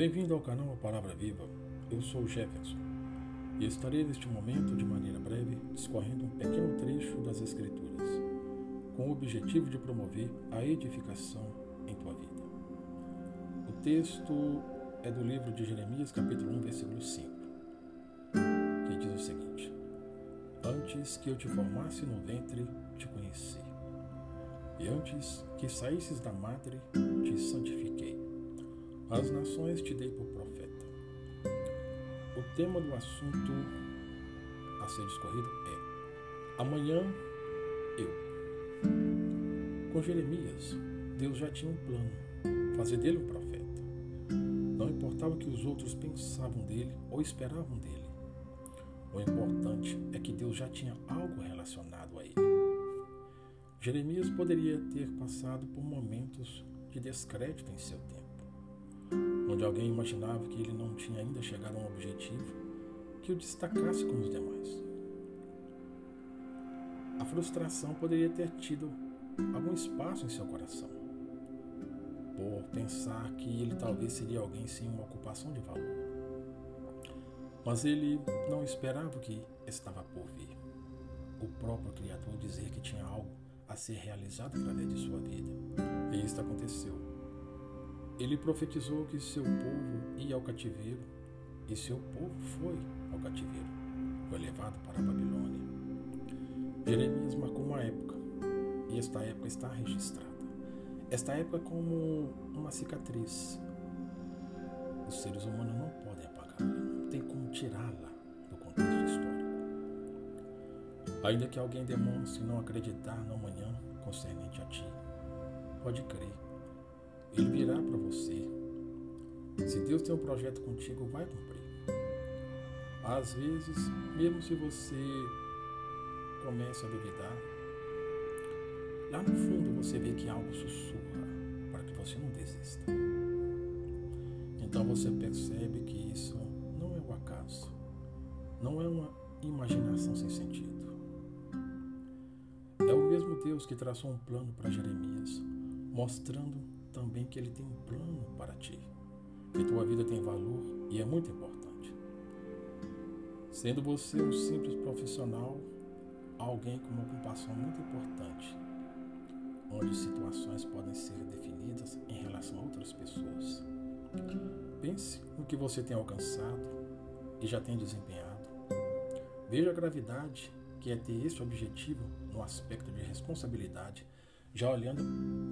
Bem-vindo ao canal A Palavra Viva. Eu sou Jefferson e estarei neste momento, de maneira breve, discorrendo um pequeno trecho das Escrituras, com o objetivo de promover a edificação em tua vida. O texto é do livro de Jeremias, capítulo 1, versículo 5, que diz o seguinte: Antes que eu te formasse no ventre, te conheci, e antes que saísses da madre, te santifiquei as nações te dei por profeta. O tema do assunto a ser discorrido é Amanhã eu. Com Jeremias, Deus já tinha um plano, fazer dele um profeta. Não importava o que os outros pensavam dele ou esperavam dele. O importante é que Deus já tinha algo relacionado a ele. Jeremias poderia ter passado por momentos de descrédito em seu tempo onde alguém imaginava que ele não tinha ainda chegado a um objetivo que o destacasse como os demais. A frustração poderia ter tido algum espaço em seu coração, por pensar que ele talvez seria alguém sem uma ocupação de valor. Mas ele não esperava o que estava por vir. O próprio Criador dizer que tinha algo a ser realizado através de sua vida. E isso aconteceu. Ele profetizou que seu povo ia ao cativeiro, e seu povo foi ao cativeiro, foi levado para a Babilônia. Jeremias marcou uma época, e esta época está registrada. Esta época é como uma cicatriz. Os seres humanos não podem apagá-la, não tem como tirá-la do contexto histórico. Ainda que alguém demonstre não acreditar no amanhã concernente a ti, pode crer ele virá para você. Se Deus tem um projeto contigo, vai cumprir. Às vezes, mesmo se você começa a duvidar, lá no fundo você vê que algo sussurra para que você não desista. Então você percebe que isso não é o acaso, não é uma imaginação sem sentido. É o mesmo Deus que traçou um plano para Jeremias, mostrando também que Ele tem um plano para ti, que tua vida tem valor e é muito importante. Sendo você um simples profissional, alguém com uma ocupação muito importante, onde situações podem ser definidas em relação a outras pessoas. Pense no que você tem alcançado e já tem desempenhado. Veja a gravidade que é ter esse objetivo no aspecto de responsabilidade, já olhando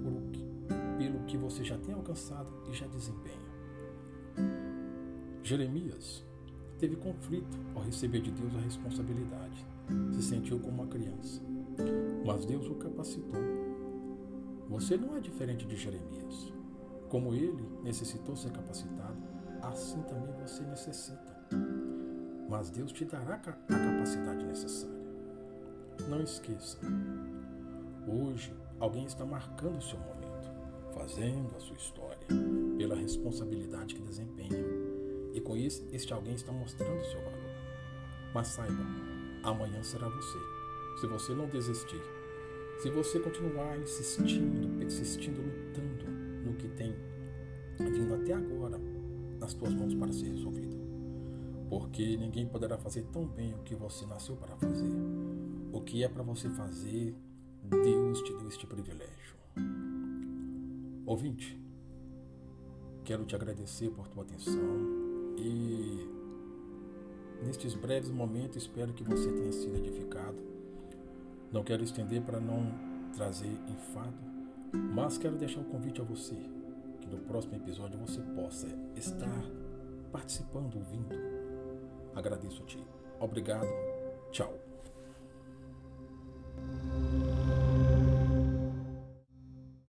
por o que pelo que você já tem alcançado e já desempenha. Jeremias teve conflito ao receber de Deus a responsabilidade. Se sentiu como uma criança, mas Deus o capacitou. Você não é diferente de Jeremias. Como ele necessitou ser capacitado, assim também você necessita. Mas Deus te dará a capacidade necessária. Não esqueça, hoje alguém está marcando o seu momento fazendo a sua história, pela responsabilidade que desempenha. E com isso, este alguém está mostrando o seu valor. Mas saiba, amanhã será você. Se você não desistir, se você continuar insistindo, persistindo, lutando no que tem vindo até agora nas tuas mãos para ser resolvido. Porque ninguém poderá fazer tão bem o que você nasceu para fazer. O que é para você fazer, Deus te deu este privilégio. Ouvinte, quero te agradecer por tua atenção e nestes breves momentos espero que você tenha sido edificado. Não quero estender para não trazer enfado, mas quero deixar um convite a você que no próximo episódio você possa estar participando, ouvindo. Agradeço a ti. Obrigado. Tchau.